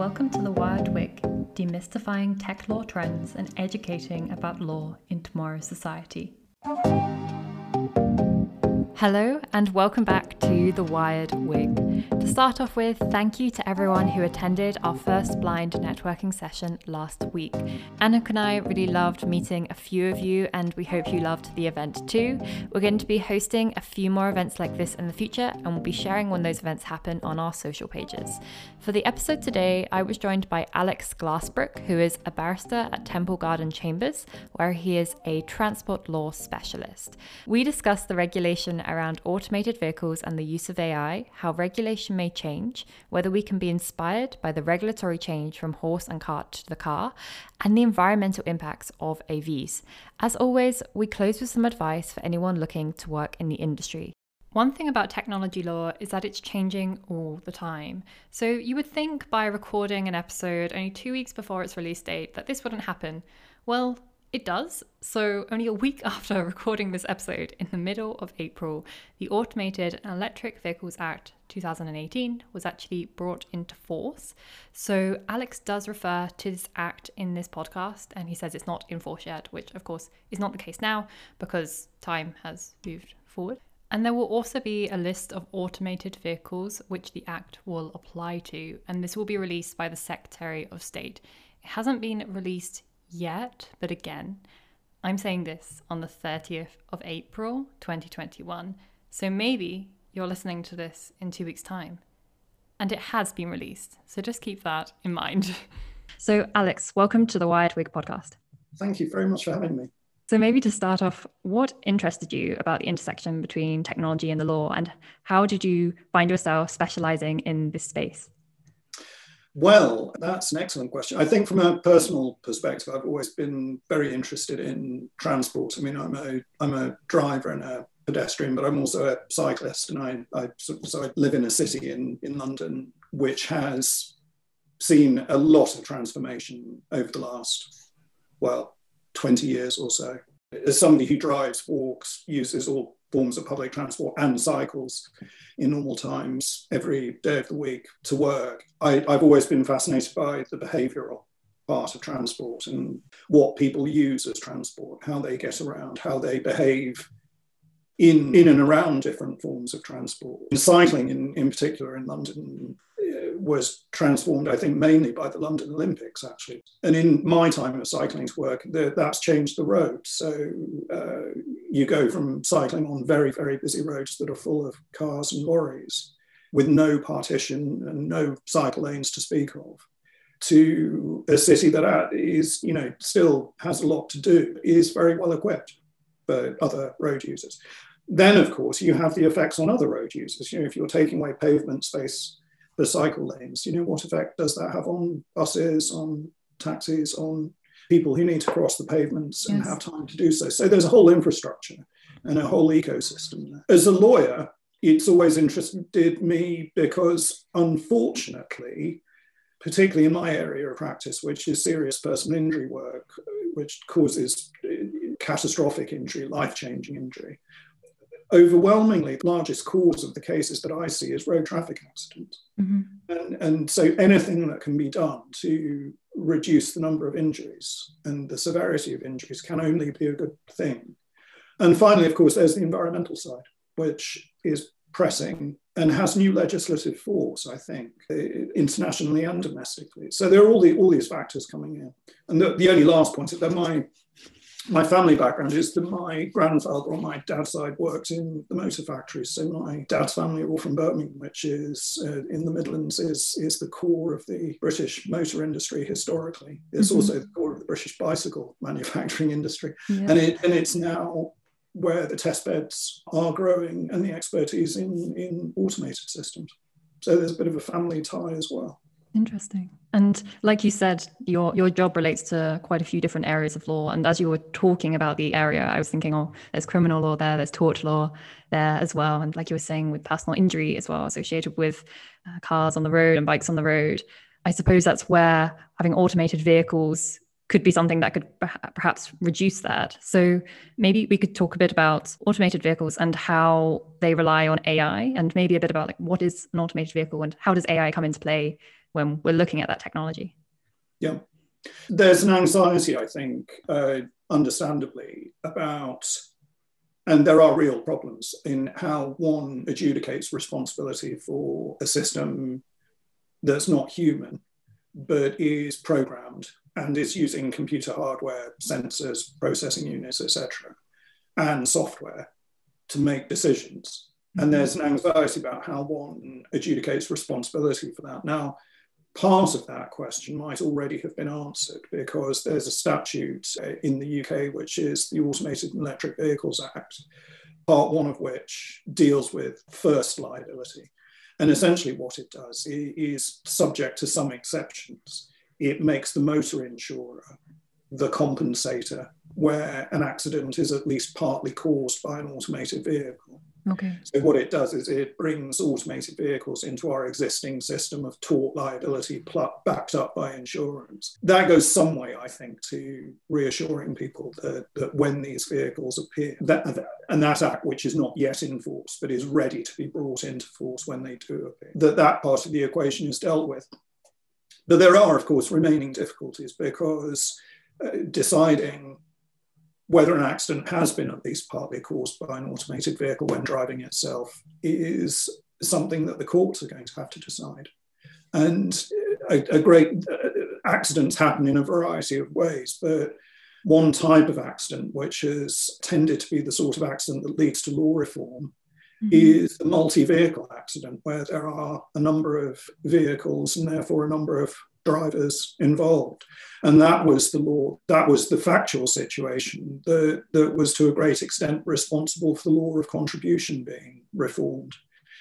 welcome to the Wired Wig, demystifying tech law trends and educating about law in tomorrow's society. Hello, and welcome back to The Wired Wig. To start off with, thank you to everyone who attended our first blind networking session last week. Anouk and I really loved meeting a few of you, and we hope you loved the event too. We're going to be hosting a few more events like this in the future, and we'll be sharing when those events happen on our social pages. For the episode today, I was joined by Alex Glassbrook, who is a barrister at Temple Garden Chambers, where he is a transport law specialist. We discussed the regulation around automated vehicles and the use of AI, how regulation may change, whether we can be inspired by the regulatory change from horse and cart to the car, and the environmental impacts of AVs. As always, we close with some advice for anyone looking to work in the industry. One thing about technology law is that it's changing all the time. So you would think by recording an episode only two weeks before its release date that this wouldn't happen. Well, it does. So, only a week after recording this episode, in the middle of April, the Automated Electric Vehicles Act 2018 was actually brought into force. So, Alex does refer to this act in this podcast, and he says it's not in force yet, which of course is not the case now because time has moved forward. And there will also be a list of automated vehicles which the Act will apply to, and this will be released by the Secretary of State. It hasn't been released yet, but again, I'm saying this on the 30th of April 2021. So maybe you're listening to this in two weeks' time. And it has been released. So just keep that in mind. So, Alex, welcome to the Wired Wig podcast. Thank you very much for having me. So, maybe to start off, what interested you about the intersection between technology and the law, and how did you find yourself specializing in this space? Well, that's an excellent question. I think from a personal perspective, I've always been very interested in transport. I mean, I'm a I'm a driver and a pedestrian, but I'm also a cyclist, and I, I so I live in a city in in London which has seen a lot of transformation over the last well 20 years or so. As somebody who drives, walks, uses all forms of public transport and cycles in normal times every day of the week to work. I, have always been fascinated by the behavioral part of transport and what people use as transport, how they get around, how they behave in, in and around different forms of transport. Cycling, in, in particular, in London, was transformed, I think, mainly by the London Olympics, actually. And in my time of cycling's work, the, that's changed the road. So uh, you go from cycling on very, very busy roads that are full of cars and lorries with no partition and no cycle lanes to speak of to a city that is, you know, still has a lot to do, is very well equipped for other road users. Then, of course, you have the effects on other road users. You know, if you're taking away pavement space the cycle lanes. You know, what effect does that have on buses, on taxis, on people who need to cross the pavements and yes. have time to do so? So there's a whole infrastructure and a whole ecosystem. As a lawyer, it's always interested me because unfortunately, particularly in my area of practice, which is serious personal injury work, which causes catastrophic injury, life changing injury, overwhelmingly the largest cause of the cases that I see is road traffic accidents. Mm-hmm. And, and so anything that can be done to reduce the number of injuries and the severity of injuries can only be a good thing. And finally, of course, there's the environmental side, which is pressing and has new legislative force, I think, internationally and domestically. So there are all, the, all these factors coming in. And the, the only last point is that my my family background is that my grandfather on my dad's side worked in the motor factories. So my dad's family are all from Birmingham, which is uh, in the Midlands, is, is the core of the British motor industry historically. It's mm-hmm. also the core of the British bicycle manufacturing industry. Yeah. And, it, and it's now where the test beds are growing and the expertise in, in automated systems. So there's a bit of a family tie as well. Interesting. And like you said, your your job relates to quite a few different areas of law. And as you were talking about the area, I was thinking, oh, there's criminal law there, there's tort law there as well. And like you were saying, with personal injury as well, associated with uh, cars on the road and bikes on the road. I suppose that's where having automated vehicles could be something that could perhaps reduce that. So maybe we could talk a bit about automated vehicles and how they rely on AI, and maybe a bit about like what is an automated vehicle and how does AI come into play when we're looking at that technology. Yeah. There's an anxiety, I think, uh, understandably, about, and there are real problems in how one adjudicates responsibility for a system that's not human, but is programmed and is using computer hardware, sensors, processing units, etc., and software to make decisions. And mm-hmm. there's an anxiety about how one adjudicates responsibility for that. Now, part of that question might already have been answered because there's a statute uh, in the UK, which is the Automated Electric Vehicles Act, part one of which deals with first liability. And essentially, what it does is subject to some exceptions. It makes the motor insurer the compensator where an accident is at least partly caused by an automated vehicle. Okay. So what it does is it brings automated vehicles into our existing system of tort liability pl- backed up by insurance. That goes some way, I think, to reassuring people that, that when these vehicles appear, that, and that act, which is not yet in force but is ready to be brought into force when they do appear, that that part of the equation is dealt with. But there are, of course, remaining difficulties because uh, deciding whether an accident has been at least partly caused by an automated vehicle when driving itself is something that the courts are going to have to decide. And a, a great uh, accidents happen in a variety of ways, but one type of accident, which has tended to be the sort of accident that leads to law reform, mm-hmm. is a multi vehicle accident where there are a number of vehicles and therefore a number of drivers involved. And that was the law, that was the factual situation that, that was to a great extent responsible for the law of contribution being reformed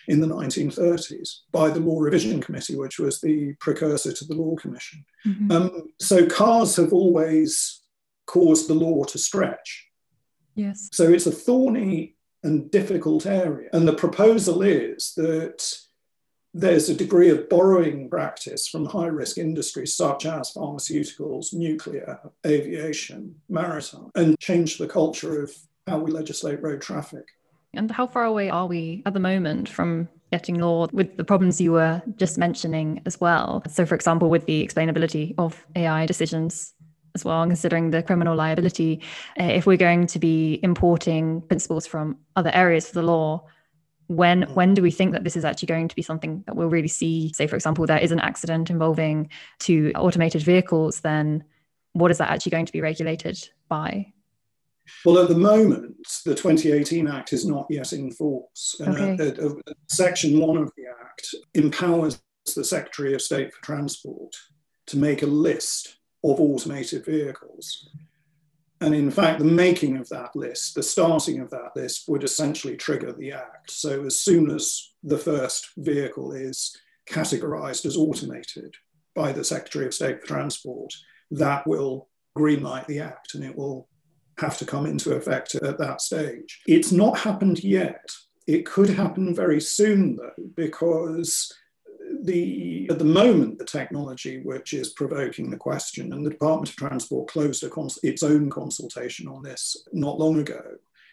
in the 1930s by the Law Revision Committee, which was the precursor to the Law Commission. Mm-hmm. Um, so cars have always caused the law to stretch. Yes. So it's a thorny and difficult area. And the proposal is that there's a degree of borrowing practice from high risk industries such as pharmaceuticals, nuclear, aviation, maritime, and change the culture of how we legislate road traffic. And how far away are we at the moment from getting law with the problems you were just mentioning as well? So, for example, with the explainability of AI decisions as well, considering the criminal liability, uh, if we're going to be importing principles from other areas of the law, when mm. when do we think that this is actually going to be something that we'll really see say for example there is an accident involving two automated vehicles then what is that actually going to be regulated by well, at the moment, the 2018 Act is not yet in force. Okay. Uh, uh, uh, section 1 of the Act empowers the Secretary of State for Transport to make a list of automated vehicles. And in fact, the making of that list, the starting of that list, would essentially trigger the act. So as soon as the first vehicle is categorized as automated by the Secretary of State for Transport, that will greenlight the act and it will have to come into effect at that stage. It's not happened yet. It could happen very soon, though, because the at the moment the technology which is provoking the question, and the Department of Transport closed cons- its own consultation on this not long ago,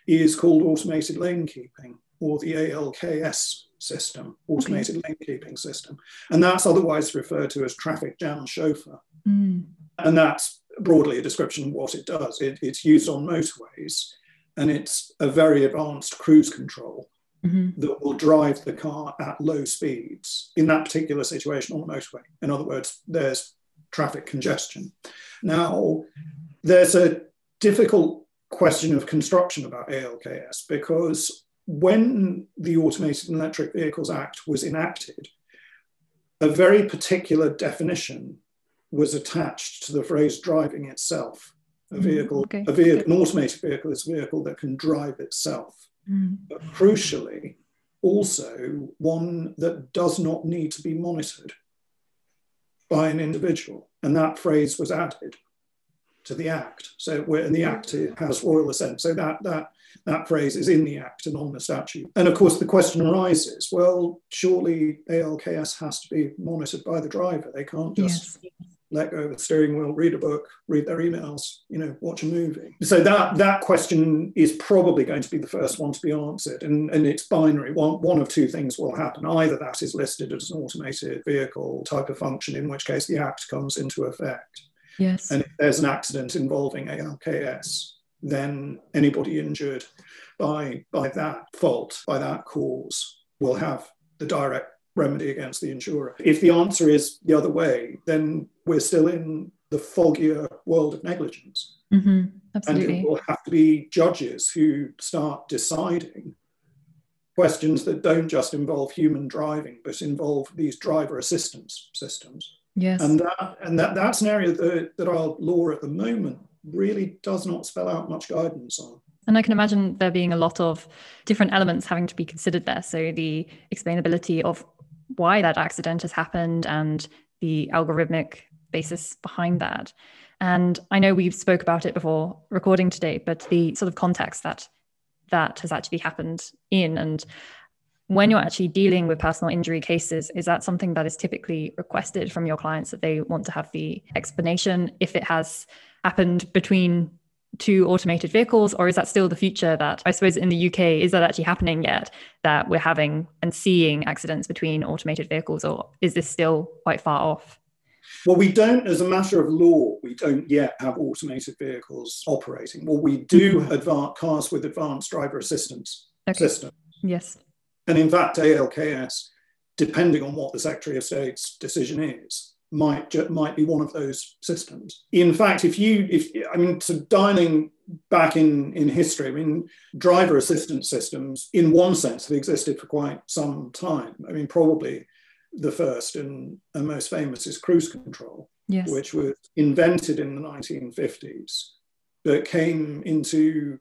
is called automated lane keeping or the ALKS system, automated okay. lane keeping system, and that's otherwise referred to as traffic jam chauffeur, mm. and that's broadly a description of what it does. It, it's used on motorways, and it's a very advanced cruise control mm-hmm. that will drive the car at low speeds in that particular situation on the motorway. In other words, there's traffic congestion. Now, there's a difficult question of construction about ALKS because when the Automated Electric Vehicles Act was enacted, a very particular definition was attached to the phrase driving itself. A mm-hmm. vehicle, okay. a vehicle, an automated vehicle is a vehicle that can drive itself. Mm. But crucially, also one that does not need to be monitored by an individual. And that phrase was added to the Act. So where in the Act has royal assent. So that that that phrase is in the Act and on the statute. And of course, the question arises: Well, surely ALKS has to be monitored by the driver. They can't just yes. Let go of the steering wheel, read a book, read their emails, you know, watch a movie. So that that question is probably going to be the first one to be answered. And, and it's binary. One, one of two things will happen. Either that is listed as an automated vehicle type of function, in which case the act comes into effect. Yes. And if there's an accident involving ALKS, then anybody injured by by that fault, by that cause, will have the direct remedy against the insurer. If the answer is the other way, then we're still in the foggier world of negligence. Mm-hmm. Absolutely. And it will have to be judges who start deciding questions that don't just involve human driving, but involve these driver assistance systems. Yes. And that and that, that's an area that, that our law at the moment really does not spell out much guidance on. And I can imagine there being a lot of different elements having to be considered there. So the explainability of why that accident has happened and the algorithmic basis behind that. And I know we spoke about it before recording today, but the sort of context that that has actually happened in and when you're actually dealing with personal injury cases, is that something that is typically requested from your clients that they want to have the explanation if it has happened between two automated vehicles or is that still the future that i suppose in the uk is that actually happening yet that we're having and seeing accidents between automated vehicles or is this still quite far off well we don't as a matter of law we don't yet have automated vehicles operating well we do mm-hmm. advance cars with advanced driver assistance okay. system yes and in fact alks depending on what the secretary of state's decision is might might be one of those systems. In fact, if you if I mean, so dialing back in in history, I mean, driver assistance systems, in one sense, have existed for quite some time. I mean, probably the first and, and most famous is cruise control, yes. which was invented in the 1950s, but came into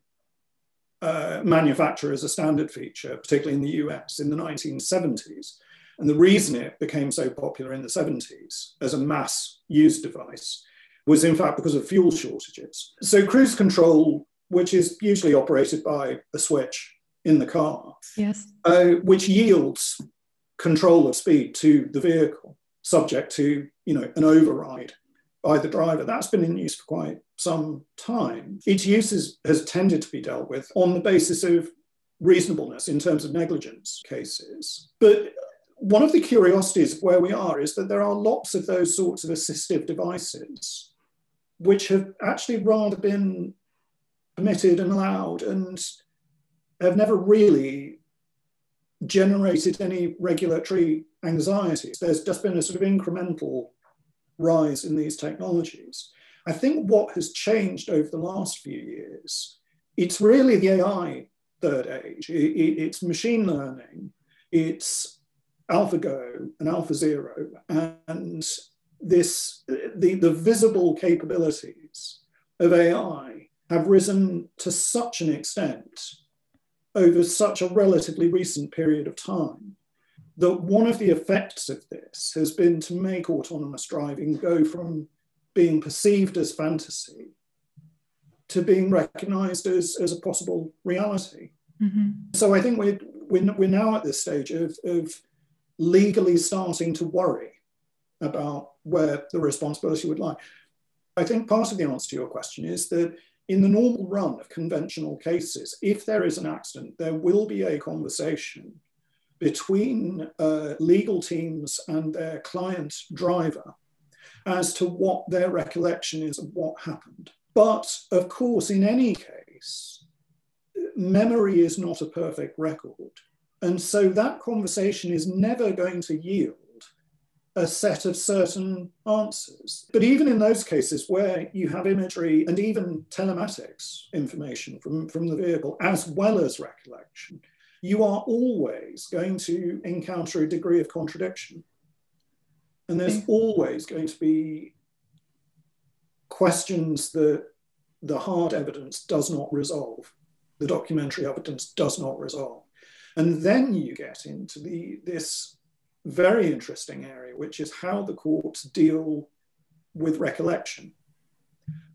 uh, manufacture as a standard feature, particularly in the US in the 1970s. And the reason it became so popular in the 70s as a mass used device was, in fact, because of fuel shortages. So, cruise control, which is usually operated by a switch in the car, yes. Uh, which yields control of speed to the vehicle, subject to you know an override by the driver. That's been in use for quite some time. Its use is, has tended to be dealt with on the basis of reasonableness in terms of negligence cases. But one of the curiosities of where we are is that there are lots of those sorts of assistive devices which have actually rather been permitted and allowed and have never really generated any regulatory anxieties. There's just been a sort of incremental rise in these technologies. I think what has changed over the last few years, it's really the AI third age. It, it, it's machine learning, it's AlphaGo and AlphaZero, and this the, the visible capabilities of AI have risen to such an extent over such a relatively recent period of time that one of the effects of this has been to make autonomous driving go from being perceived as fantasy to being recognized as, as a possible reality. Mm-hmm. So I think we're, we're, we're now at this stage of, of legally starting to worry about where the responsibility would lie. I think part of the answer to your question is that in the normal run of conventional cases, if there is an accident, there will be a conversation between uh, legal teams and their client driver as to what their recollection is of what happened. But of course, in any case, memory is not a perfect record. And so that conversation is never going to yield a set of certain answers. But even in those cases where you have imagery and even telematics information from, from the vehicle, as well as recollection, you are always going to encounter a degree of contradiction. And there's mm. always going to be questions that the hard evidence does not resolve, the documentary evidence does not resolve. And then you get into the, this very interesting area, which is how the courts deal with recollection.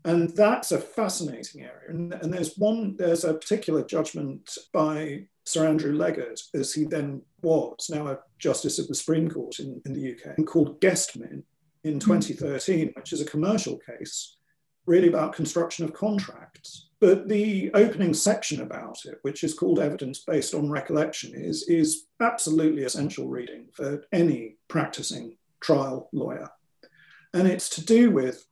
And that's a fascinating area. And, and, there's one, there's a particular judgment by Sir Andrew Leggatt, as he then was, now a justice of the Supreme Court in, in the UK, called Gestmin, in hmm. 2013, which is a commercial case, really about construction of contracts. But the opening section about it, which is called Evidence Based on Recollection, is, is absolutely essential reading for any practicing trial lawyer. And it's to do with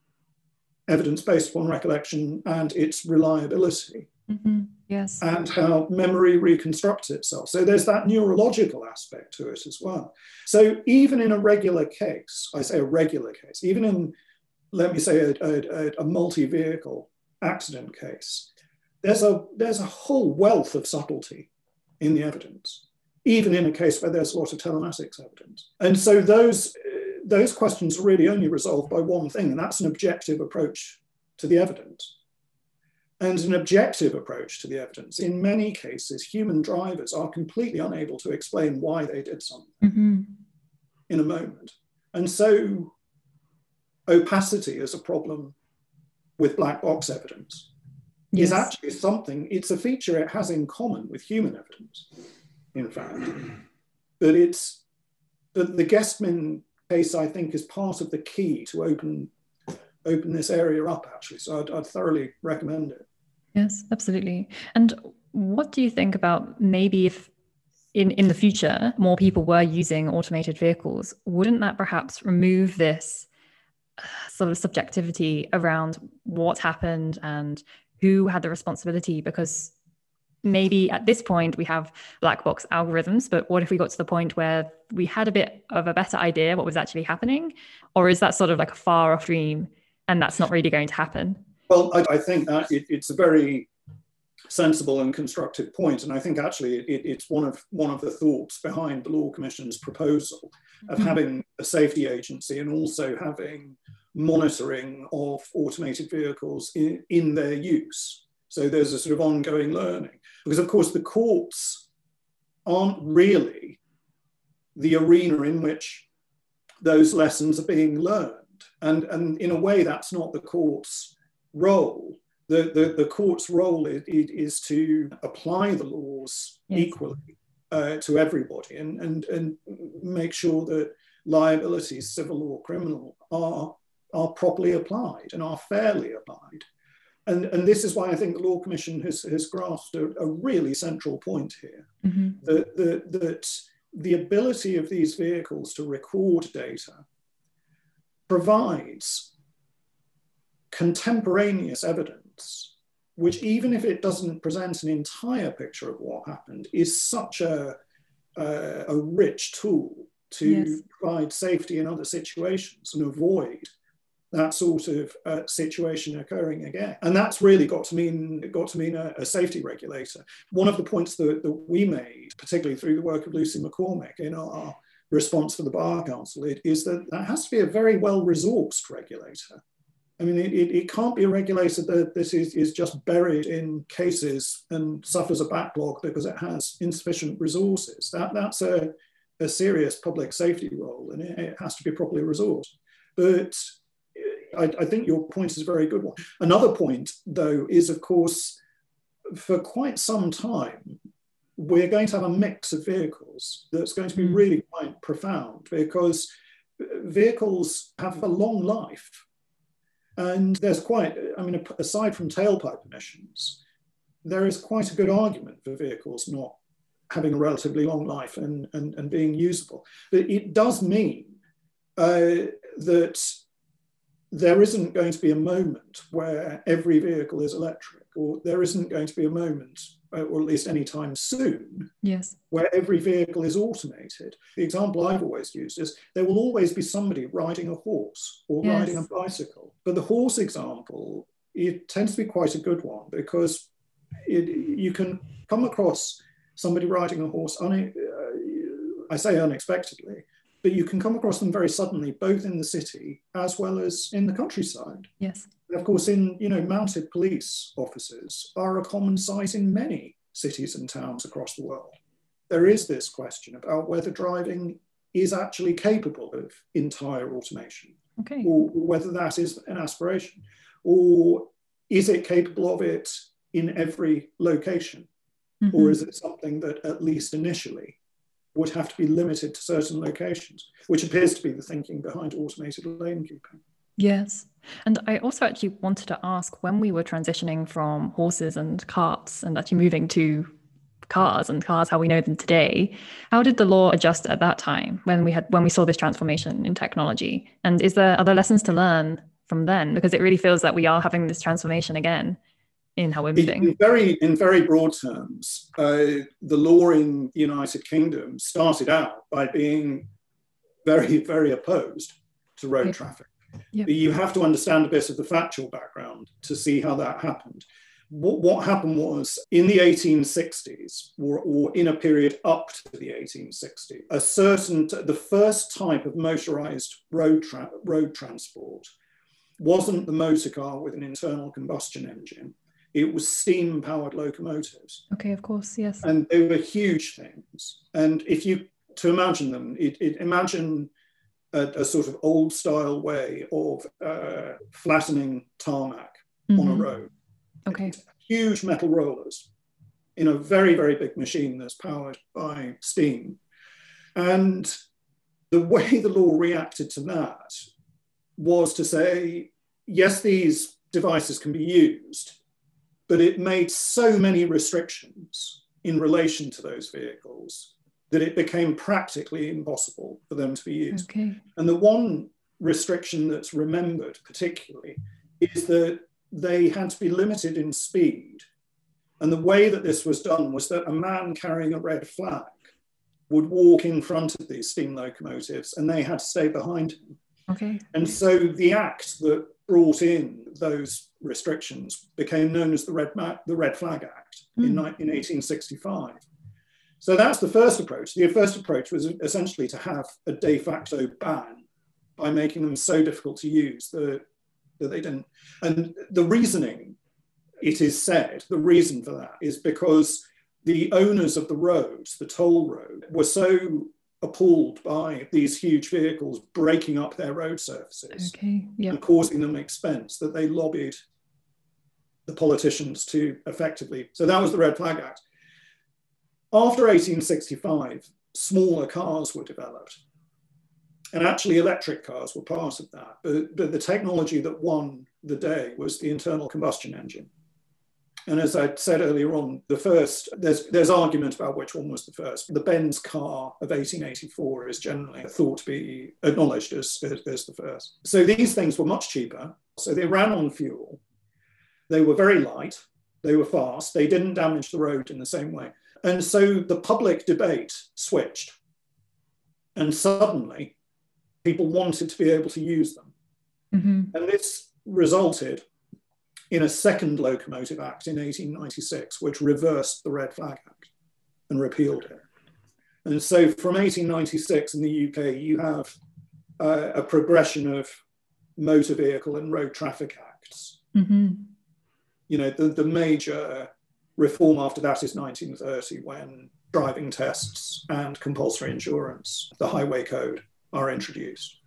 evidence based upon recollection and its reliability. Mm-hmm. Yes. And how memory reconstructs itself. So there's that neurological aspect to it as well. So even in a regular case, I say a regular case, even in, let me say, a, a, a multi vehicle accident case, there's a, there's a whole wealth of subtlety in the evidence, even in a case where there's a lot of telematics evidence. And so those, those questions are really only resolved by one thing, and that's an objective approach to the evidence. And an objective approach to the evidence. In many cases, human drivers are completely unable to explain why they did something mm-hmm. in a moment. And so opacity is a problem with black box evidence. Yes. Is actually something, it's a feature it has in common with human evidence, in fact. But it's but the Gestmin case, I think, is part of the key to open open this area up. Actually, so I'd, I'd thoroughly recommend it. Yes, absolutely. And what do you think about maybe if in, in the future more people were using automated vehicles, wouldn't that perhaps remove this sort of subjectivity around what happened and who had the responsibility? Because maybe at this point we have black box algorithms, but what if we got to the point where we had a bit of a better idea what was actually happening? Or is that sort of like a far off dream and that's not really going to happen? Well, I, I think that it, it's a very sensible and constructive point, and I think actually it, it's one of one of the thoughts behind the Law Commission's proposal of mm-hmm. having a safety agency and also having monitoring of automated vehicles in, in their use. So there's a sort of ongoing learning. Because, of course, the courts aren't really the arena in which those lessons are being learned. And, and in a way, that's not the court's role. The, the, the court's role is, is to apply the laws yes. equally uh, to everybody and, and, and make sure that liabilities, civil or criminal, are, are properly applied and are fairly applied. And, and this is why I think the Law Commission has, has grasped a, a really central point here mm-hmm. that, that, that the ability of these vehicles to record data provides contemporaneous evidence, which, even if it doesn't present an entire picture of what happened, is such a, a, a rich tool to yes. provide safety in other situations and avoid that sort of uh, situation occurring again. And that's really got to mean got to mean a, a, safety regulator. One of the points that, that we made, particularly through the work of Lucy McCormick in our response for the Bar Council, it, is that that has to be a very well resourced regulator. I mean, it, it, can't be regulated that this is, is just buried in cases and suffers a backlog because it has insufficient resources. That, that's a, a serious public safety role and it, it has to be properly resourced. But I, I think your point is a very good one. Another point, though, is of course, for quite some time, we're going to have a mix of vehicles that's going to be hmm. really quite profound because vehicles have a long life. And there's quite, I mean, aside from tailpipe emissions, there is quite a good argument for vehicles not having a relatively long life and, and, and being usable. But it does mean uh, that there isn't going to be a moment where every vehicle is electric, or there isn't going to be a moment, or at least any time soon, yes, where every vehicle is automated. The example I've always used is there will always be somebody riding a horse or yes. riding a bicycle. But the horse example, it tends to be quite a good one because it, you can come across somebody riding a horse, une- uh, I say unexpectedly, but you can come across them very suddenly, both in the city as well as in the countryside. Yes. of course, in you know, mounted police officers are a common sight in many cities and towns across the world. There is this question about whether driving is actually capable of entire automation, okay. or whether that is an aspiration, or is it capable of it in every location, mm-hmm. or is it something that at least initially would have to be limited to certain locations, which appears to be the thinking behind automated lane keeping. Yes. And I also actually wanted to ask when we were transitioning from horses and carts and actually moving to cars and cars how we know them today how did the law adjust at that time when we had when we saw this transformation in technology and is there other lessons to learn from then because it really feels that we are having this transformation again in how we're. In very, in very broad terms, uh, the law in the United Kingdom started out by being very, very opposed to road traffic. You have to understand a bit of the factual background to see how that happened. What, what happened was in the 1860s, or, or, in a period up to the 1860s, a certain the first type of motorized road tra- road transport wasn't the motor car with an internal combustion engine. It was steam powered locomotives. Okay, of course, yes. And they were huge things. And if you, to imagine them, it, it imagine a, a, sort of old style way of uh, flattening tarmac mm-hmm. on a mm-hmm. road. Okay. Huge metal rollers in a very, very big machine that's powered by steam. And the way the law reacted to that was to say, yes, these devices can be used, but it made so many restrictions in relation to those vehicles that it became practically impossible for them to be used. Okay. And the one restriction that's remembered particularly is that they had to be limited in speed. And the way that this was done was that a man carrying a red flag would walk in front of these steam locomotives and they had to stay behind him. Okay. And so the act that brought in those restrictions became known as the Red, Ma- the Red Flag Act mm. in, in 1865. So that's the first approach. The first approach was essentially to have a de facto ban by making them so difficult to use that, that they didn't. And the reasoning, it is said, the reason for that is because the owners of the roads, the toll road, were so appalled by these huge vehicles breaking up their road surfaces okay. yep. and causing them expense that they lobbied the politicians to effectively. So that was the Red Flag Act. After 1865, smaller cars were developed. And actually, electric cars were part of that. But, but the technology that won the day was the internal combustion engine. And as I said earlier on, the first, there's, there's argument about which one was the first. The Benz car of 1884 is generally thought to be acknowledged as, as, the first. So these things were much cheaper. So they ran on fuel. They were very light. They were fast. They didn't damage the road in the same way. And so the public debate switched. And suddenly, people wanted to be able to use them. Mm-hmm. And this resulted in a second Locomotive Act in 1896, which reversed the Red Flag Act and repealed it. And so from 1896 in the UK, you have uh, a progression of motor vehicle and road traffic acts. Mm-hmm. You know, the, the major reform after that is 1930 when driving tests and compulsory insurance, the highway code, are introduced.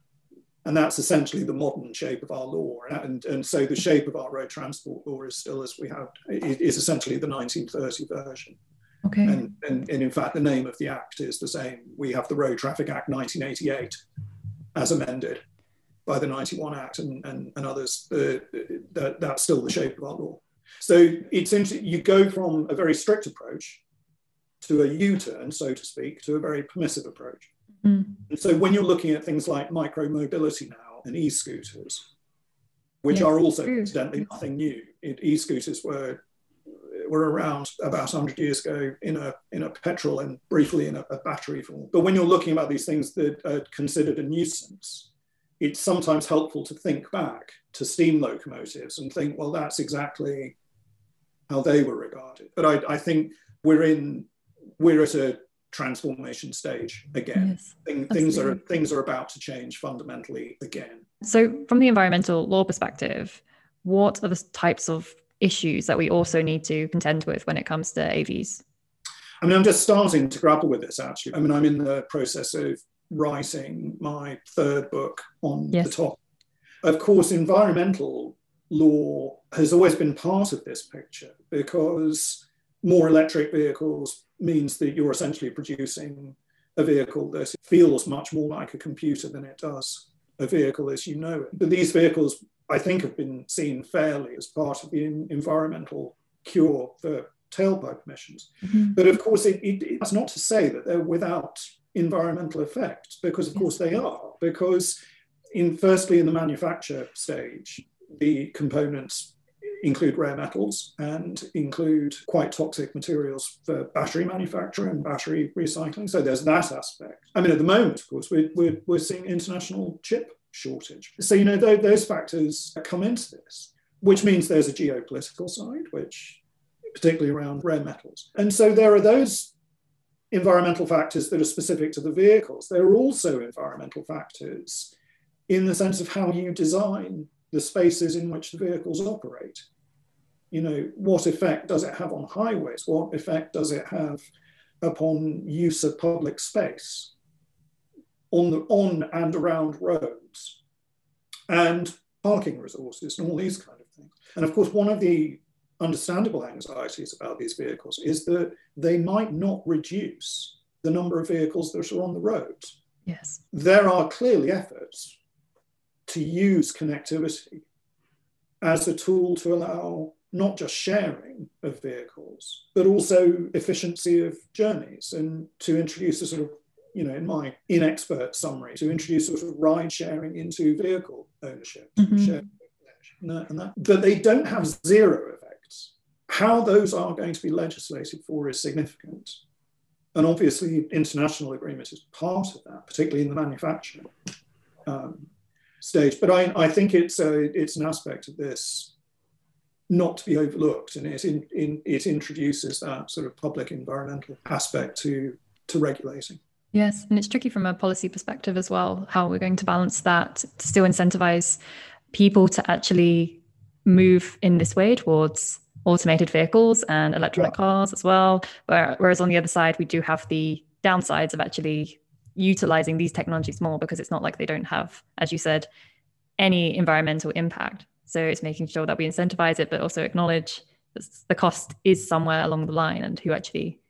And that's essentially the modern shape of our law. And, and so the shape of our road transport law is still as we have, is essentially the 1930 version. Okay. And, and, and in fact, the name of the act is the same. We have the Road Traffic Act 1988 as amended by the 91 Act and, and, and others. Uh, that, that's still the shape of our law. So it's you go from a very strict approach to a U-turn, so to speak, to a very permissive approach. Mm. And so when you're looking at things like micro mobility now and e-scooters, which are also incidentally nothing new, e-scooters were were around about 100 years ago in a in a petrol and briefly in a, a battery form. But when you're looking about these things that are considered a nuisance, it's sometimes helpful to think back to steam locomotives and think, well, that's exactly how they were regarded. But I, I think we're in we're at a transformation stage again. Yes, Thing, things are things are about to change fundamentally again. So, from the environmental law perspective, what are the types of issues that we also need to contend with when it comes to AVs? I mean, I'm just starting to grapple with this actually. I mean, I'm in the process of writing my third book on yes. the topic. Of course, environmental law has always been part of this picture because more electric vehicles means that you're essentially producing a vehicle that feels much more like a computer than it does a vehicle as you know it. But these vehicles, I think, have been seen fairly as part of the environmental cure for tailpipe emissions. Mm-hmm. But of course, it, it, it's not to say that they're without environmental effects, because of course they are. Because in firstly, in the manufacture stage, the components include rare metals and include quite toxic materials for battery manufacture and battery recycling. So there's that aspect. I mean, at the moment, of course, we're, we're, we're seeing international chip shortage. So, you know, th- those factors come into this, which means there's a geopolitical side, which particularly around rare metals. And so there are those environmental factors that are specific to the vehicles. There are also environmental factors in the sense of how you design the spaces in which the vehicles operate. You know, what effect does it have on highways? What effect does it have upon use of public space on, the, on and around roads and parking resources and all these kind of things? And of course, one of the understandable anxieties about these vehicles is that they might not reduce the number of vehicles that are on the roads. Yes. There are clearly efforts to use connectivity as a tool to allow not just sharing of vehicles, but also efficiency of journeys and to introduce a sort of, you know, in my inexpert summary, to introduce sort of ride sharing into vehicle ownership. Mm-hmm. And that, but they don't have zero effects. How those are going to be legislated for is significant. And obviously, international agreement is part of that, particularly in the manufacturing. Um, stage. But I, I think it's a, it's an aspect of this not to be overlooked, and it in, in, it introduces that sort of public environmental aspect to to regulating. Yes, and it's tricky from a policy perspective as well. How we're going to balance that to still incentivize people to actually move in this way towards automated vehicles and electronic yeah. cars as well. Whereas on the other side, we do have the downsides of actually utilizing these technologies more because it's not like they don't have, as you said, any environmental impact. So it's making sure that we incentivize it, but also acknowledge that the cost is somewhere along the line and who actually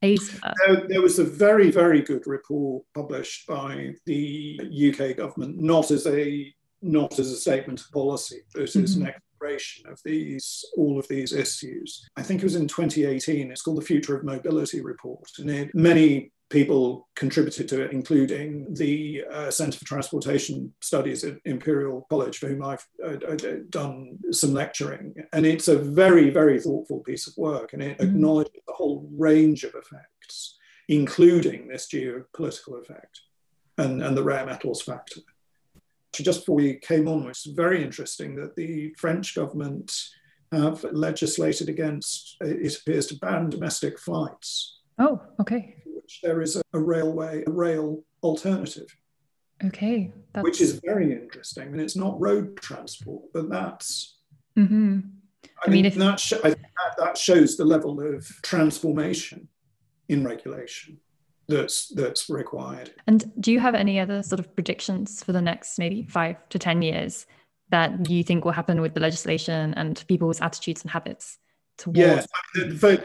pays for that. There, there was a very, very good report published by the UK government, not as a not as a statement of policy, but as mm-hmm. an exploration of these all of these issues. I think it was in 2018. It's called the Future of Mobility Report, and it, many people contributed to it, including the uh, Centre for Transportation Studies at Imperial College, for whom I've uh, done some lecturing. And it's a very, very thoughtful piece of work, and it mm-hmm. acknowledges a whole range of effects, including this geopolitical effect and, and the rare metals factor. Just before we came on, it's very interesting that the French government have legislated against, it appears to ban domestic flights. Oh, okay which there is a, a railway, a rail alternative. Okay. That's... Which is very interesting. And it's not road transport, but that's. Mm-hmm. I, I mean, if... that, sh- that, that shows the level of transformation in regulation that's that's required. And do you have any other sort of predictions for the next maybe five to ten years that you think will happen with the legislation and people's attitudes and habits? Towards yeah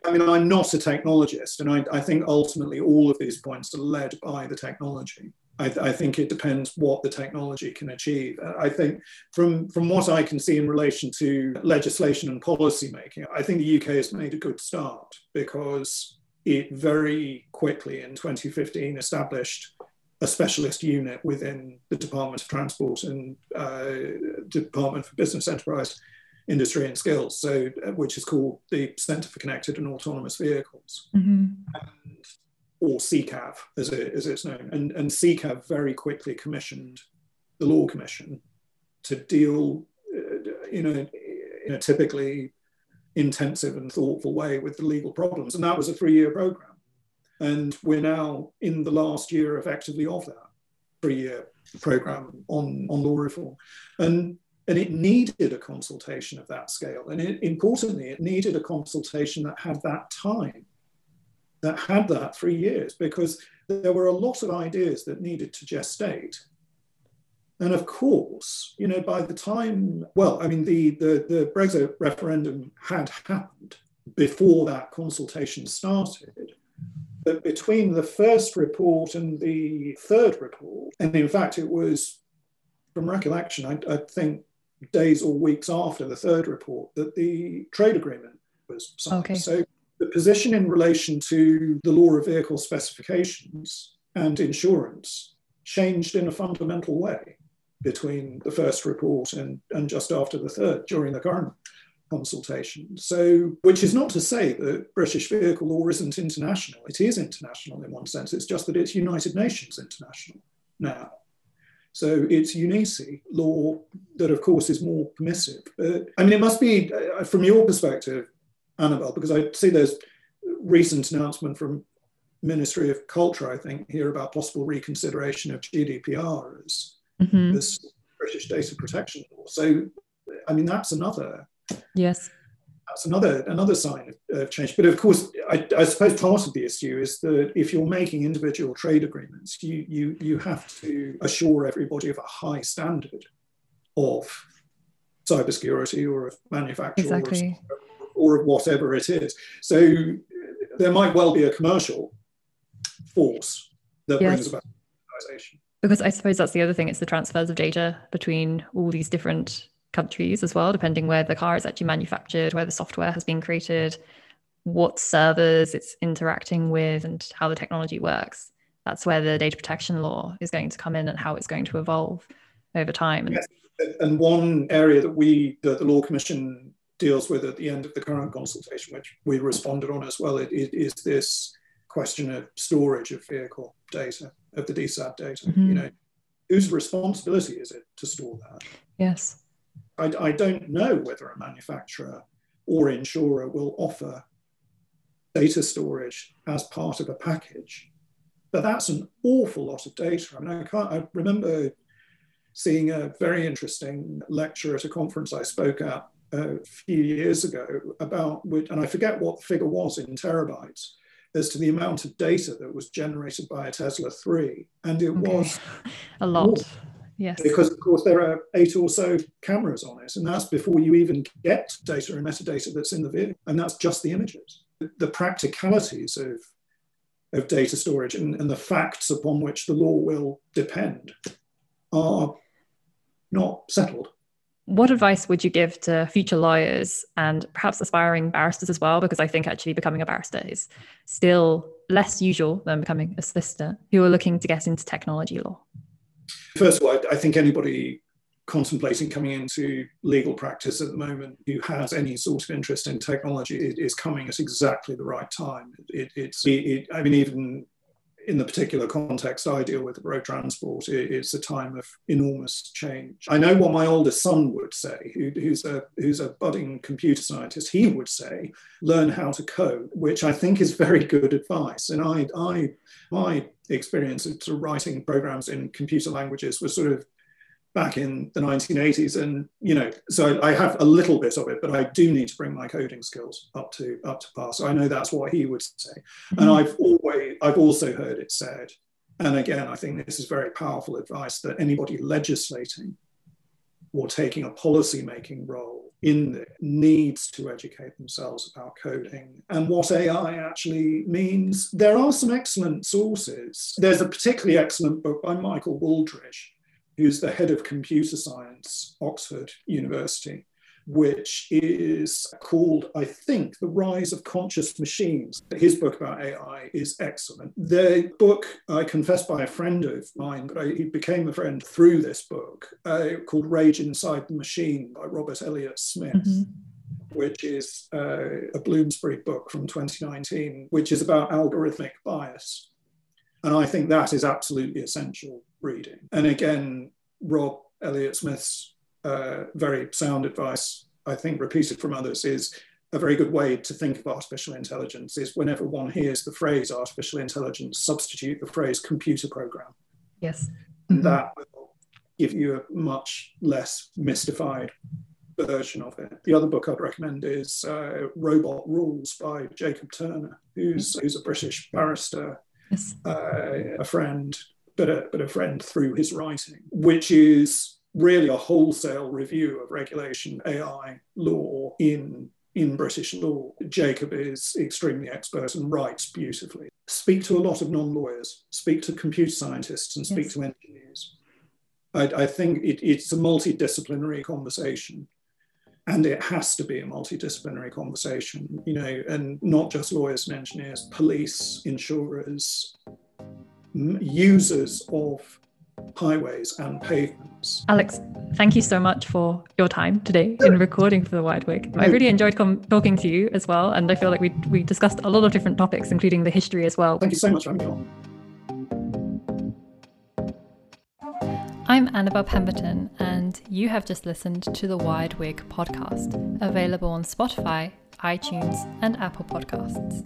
I mean i'm not a technologist and I, I, think ultimately all of these points are led by the technology. I, I, think it depends what the technology can achieve. I think from from what i can see in relation to legislation and policy making i think the uk has made a good start because it very quickly in 2015 established a specialist unit within the Department of Transport and uh, Department for Business Enterprise industry and skills, so uh, which is called the Centre for Connected and Autonomous Vehicles, mm-hmm. and, or CCAV as, it, as it's known. And, and CCAV very quickly commissioned the Law Commission to deal, uh, you know, in a typically intensive and thoughtful way with the legal problems. And that was a three-year program. And we're now in the last year effectively of that three-year program on, on law reform. And and it needed a consultation of that scale. And it, importantly, it needed a consultation that had that time, that had that three years, because there were a lot of ideas that needed to gestate. And of course, you know, by the time, well, I mean, the, the, the Brexit referendum had happened before that consultation started. But between the first report and the third report, and in fact, it was from recollection, I, I think days or weeks after the third report, that the trade agreement was signed. Okay. So the position in relation to the law of vehicle specifications and insurance changed in a fundamental way between the first report and, and just after the third during the current consultation. So, which is not to say that British vehicle law isn't international. It is international in one sense. It's just that it's United Nations international now. So it's UNECE law that, of course, is more permissive. But I mean, it must be, uh, from your perspective, Annabelle, because I see there's recent announcement from Ministry of Culture, I think, here about possible reconsideration of GDPR as mm-hmm. this British data protection law. So, I mean, that's another yes that's another another sign of, of change. But of course, I, I, suppose part of the issue is that if you're making individual trade agreements, you you you have to assure everybody of a high standard of cybersecurity or of manufacturing exactly. or, or whatever it is. So uh, there might well be a commercial force that yes. brings about because I suppose that's the other thing. It's the transfers of data between all these different countries as well, depending where the car is actually manufactured, where the software has been created, what servers it's interacting with, and how the technology works. That's where the data protection law is going to come in and how it's going to evolve over time. Yes. And one area that we, the, the Law Commission, deals with at the end of the current consultation, which we responded on as well, it, it is this question of storage of vehicle data, of the DSAD data. Mm-hmm. You know, whose responsibility is it to store that? Yes. I, I don't know whether a manufacturer or insurer will offer data storage as part of a package. But that's an awful lot of data. I mean, I can't, I remember seeing a very interesting lecture at a conference I spoke at a few years ago about, and I forget what the figure was in terabytes, as to the amount of data that was generated by a Tesla 3. And it okay. was a lot. Yes. Because, of course, there are eight or so cameras on it, and that's before you even get data and metadata that's in the vehicle, and that's just the images. The practicalities of, of data storage and, and the facts upon which the law will depend are not settled. What advice would you give to future lawyers and perhaps aspiring barristers as well? Because I think actually becoming a barrister is still less usual than becoming a solicitor who are looking to get into technology law. First of all, I, I think anybody contemplating coming into legal practice at the moment who has any sort of interest in technology is coming at exactly the right time. It, it's, it, I mean, even in the particular context I deal with, road transport, it, it's a time of enormous change. I know what my oldest son would say, who, who's, a, who's a budding computer scientist. He would say, learn how to code, which I think is very good advice. And I, I my experience of sort of writing programs in computer languages was sort of back in the 1980s and you know so I, have a little bit of it but i do need to bring my coding skills up to up to par so i know that's what he would say mm-hmm. and i've always i've also heard it said and again i think this is very powerful advice that anybody legislating or taking a policy making role in needs to educate themselves about coding and what AI actually means. There are some excellent sources. There's a particularly excellent book by Michael Wooldridge, who's the head of computer science, Oxford University, which is called, I think, The Rise of Conscious Machines. His book about AI is excellent. The book, I confess by a friend of mine, but I, he became a friend through this book, uh, called Rage Inside the Machine by Robert Elliott Smith. Mm-hmm which is uh, a Bloomsbury book from 2019, which is about algorithmic bias. And I think that is absolutely essential reading. And again, Rob Elliott Smith's uh, very sound advice, I think repeated from others, is a very good way to think of artificial intelligence is whenever one hears the phrase artificial intelligence, substitute the phrase computer program. Yes. Mm-hmm. that will give you a much less mystified version of it. The other book I'd recommend is uh, Robot Rules by Jacob Turner, who's, who's a British barrister, yes. uh, a friend, but a, but a friend through his writing, which is really a wholesale review of regulation AI law in in British law. Jacob is extremely expert and writes beautifully. Speak to a lot of non lawyers, speak to computer scientists, and speak yes. to engineers. I, I think it, it's a multidisciplinary conversation. And it has to be a multidisciplinary conversation, you know, and not just lawyers and engineers, police, insurers, users of highways and pavements. Alex, thank you so much for your time today in recording for the Wired Wig. I really enjoyed com- talking to you as well, and I feel like we we discussed a lot of different topics, including the history as well. Thank you so much for having me on. I'm Annabelle Pemberton, and you have just listened to the Wired Wig podcast, available on Spotify, iTunes, and Apple Podcasts.